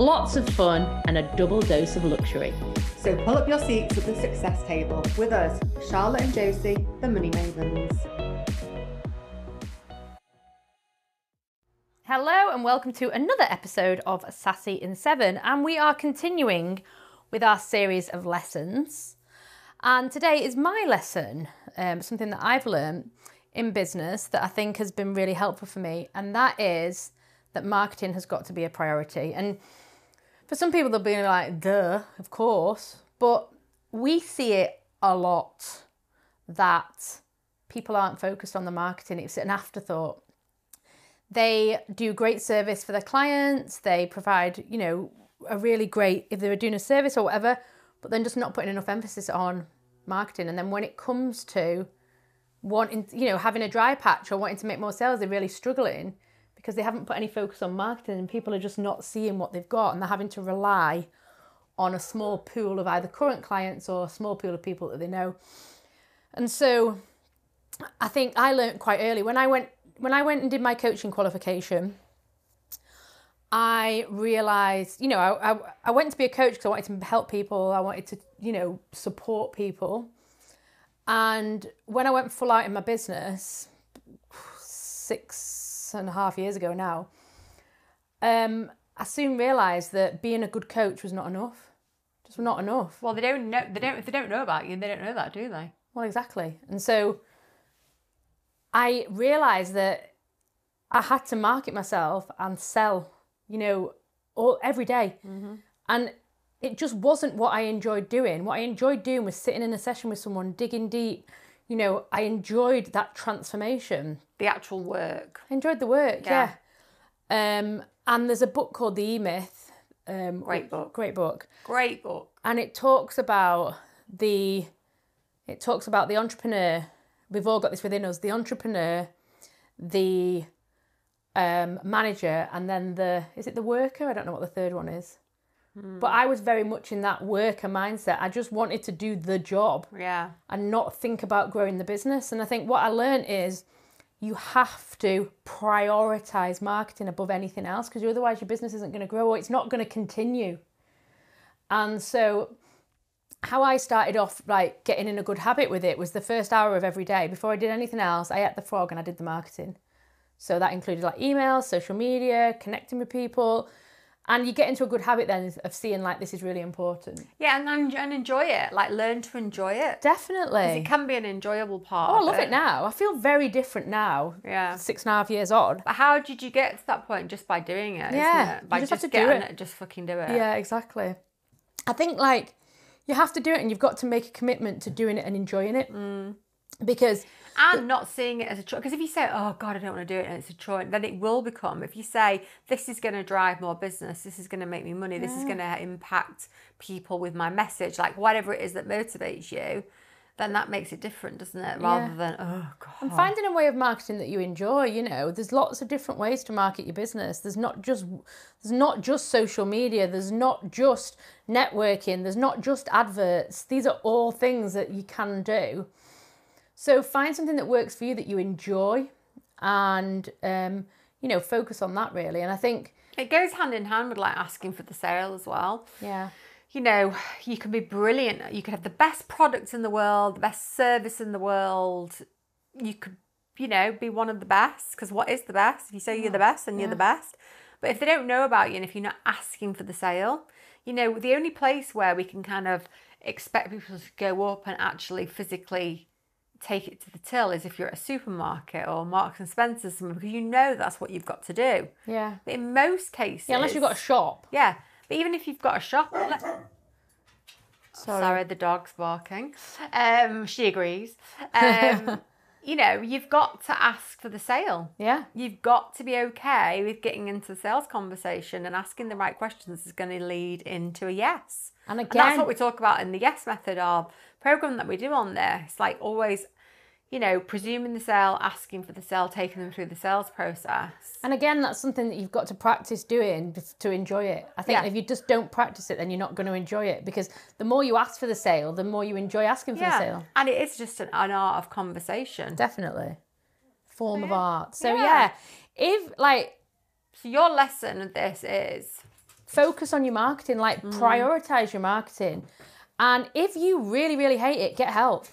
lots of fun, and a double dose of luxury. So pull up your seats at the success table with us, Charlotte and Josie, the Money Mavens. Hello, and welcome to another episode of Sassy in Seven. And we are continuing with our series of lessons. And today is my lesson, um, something that I've learned in business that I think has been really helpful for me. And that is that marketing has got to be a priority. And for some people, they'll be like, duh, of course. But we see it a lot that people aren't focused on the marketing, it's an afterthought. They do great service for their clients, they provide, you know, a really great, if they were doing a service or whatever, but then just not putting enough emphasis on marketing. And then when it comes to wanting, you know, having a dry patch or wanting to make more sales, they're really struggling because they haven't put any focus on marketing and people are just not seeing what they've got and they're having to rely on a small pool of either current clients or a small pool of people that they know. And so I think I learned quite early when I went when I went and did my coaching qualification, I realized, you know, I, I, I went to be a coach because I wanted to help people, I wanted to, you know, support people. And when I went full out in my business, six, and a half years ago now, um, I soon realised that being a good coach was not enough. Just not enough. Well, they don't know. They don't. If they don't know about you, they don't know that, do they? Well, exactly. And so I realised that I had to market myself and sell. You know, all every day. Mm-hmm. and it just wasn't what I enjoyed doing. What I enjoyed doing was sitting in a session with someone, digging deep, you know, I enjoyed that transformation. The actual work. I enjoyed the work, yeah. yeah. Um, and there's a book called The E Myth. Um, great book. Great book. Great book. And it talks about the it talks about the entrepreneur. We've all got this within us. The entrepreneur, the um, manager, and then the is it the worker? I don't know what the third one is. But hmm. I was very much in that worker mindset. I just wanted to do the job. Yeah. And not think about growing the business. And I think what I learned is you have to prioritize marketing above anything else because otherwise your business isn't going to grow or it's not going to continue. And so how I started off like getting in a good habit with it was the first hour of every day before I did anything else, I ate the frog and I did the marketing. So that included like emails, social media, connecting with people, and you get into a good habit then of seeing like this is really important. Yeah, and and enjoy it. Like learn to enjoy it. Definitely, it can be an enjoyable part. Oh, I love it. it. now. I feel very different now. Yeah, six and a half years on. But how did you get to that point? Just by doing it. Yeah, it? by just, just, have to do it. it. Just fucking do it. Yeah, exactly. I think like you have to do it, and you've got to make a commitment to doing it and enjoying it. Mm. Because and not seeing it as a chore. Because if you say, "Oh God, I don't want to do it," and it's a chore, then it will become. If you say, "This is going to drive more business. This is going to make me money. This yeah. is going to impact people with my message," like whatever it is that motivates you, then that makes it different, doesn't it? Rather yeah. than, "Oh God." And finding a way of marketing that you enjoy. You know, there's lots of different ways to market your business. There's not just there's not just social media. There's not just networking. There's not just adverts. These are all things that you can do so find something that works for you that you enjoy and, um, you know, focus on that really. And I think it goes hand in hand with like asking for the sale as well. Yeah. You know, you can be brilliant. You could have the best products in the world, the best service in the world. You could, you know, be one of the best because what is the best? If you say you're the best, then yeah. you're the best. But if they don't know about you and if you're not asking for the sale, you know, the only place where we can kind of expect people to go up and actually physically take it to the till is if you're at a supermarket or Marks and Spencer's because you know that's what you've got to do. Yeah. But in most cases, yeah, unless you've got a shop. Yeah, but even if you've got a shop, sorry. sorry, the dog's barking. Um, she agrees. Um, you know, you've got to ask for the sale. Yeah. You've got to be okay with getting into the sales conversation and asking the right questions is going to lead into a yes. And again, and that's what we talk about in the yes method of program that we do on this, like always, you know, presuming the sale, asking for the sale, taking them through the sales process. And again, that's something that you've got to practice doing to enjoy it. I think Yeah. if you just don't practice it, then you're not going to enjoy it because the more you ask for the sale, the more you enjoy asking for the sale. And it is just an, an art of conversation. Definitely. Form of Yeah. art. So, Yeah. yeah, if like So your lesson of this is focus on your marketing, like Mm. prioritize your marketing. And if you really, really hate it, get help.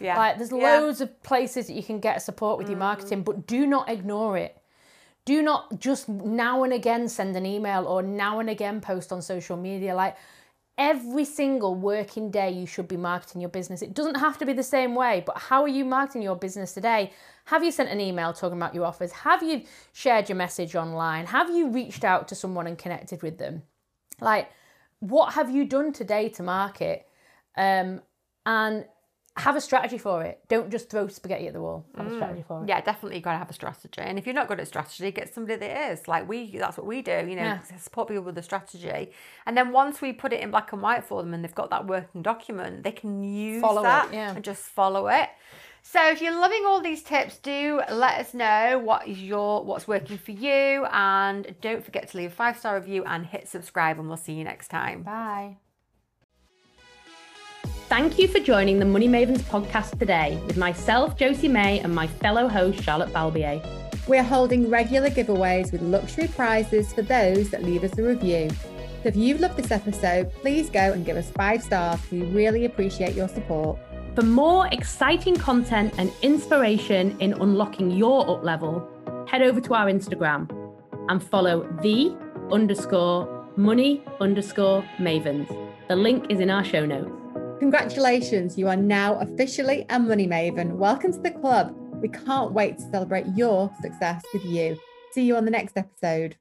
Yeah. Like there's Yeah. Mm. loads of places that you can get support with your marketing, but do not ignore it. Do not just now and again send an email or now and again post on social media. Like every single working day, you should be marketing your business. It doesn't have to be the same way, but how are you marketing your business today? Have you sent an email talking about your offers? Have you shared your message online? Have you reached out to someone and connected with them? Like, what have you done today to market? Um, and have a strategy for it. Don't just throw spaghetti at the wall. Have a mm. strategy for it. Yeah, definitely you gotta have a strategy. And if you're not good at strategy, get somebody that is. Like we that's what we do, you know, Yeah. support people with a strategy. And then once we put it in black and white for them and they've got that working document, they can use Follow it, yeah. and just follow it. So if you're loving all these tips, do let us know what is your what's working for you and don't forget to leave a five star review and hit subscribe and we'll see you next time. Bye. Thank you for joining the Money Mavens podcast today with myself, Josie May, and my fellow host, Charlotte Balbier. We're holding regular giveaways with luxury prizes for those that leave us a review. So if you've loved this episode, please go and give us five stars. We really appreciate your support. For more exciting content and inspiration in unlocking your up level, head over to our Instagram and follow the underscore money underscore mavens. The link is in our show notes. Congratulations, you are now officially a money maven. Welcome to the club. We can't wait to celebrate your success with you. See you on the next episode.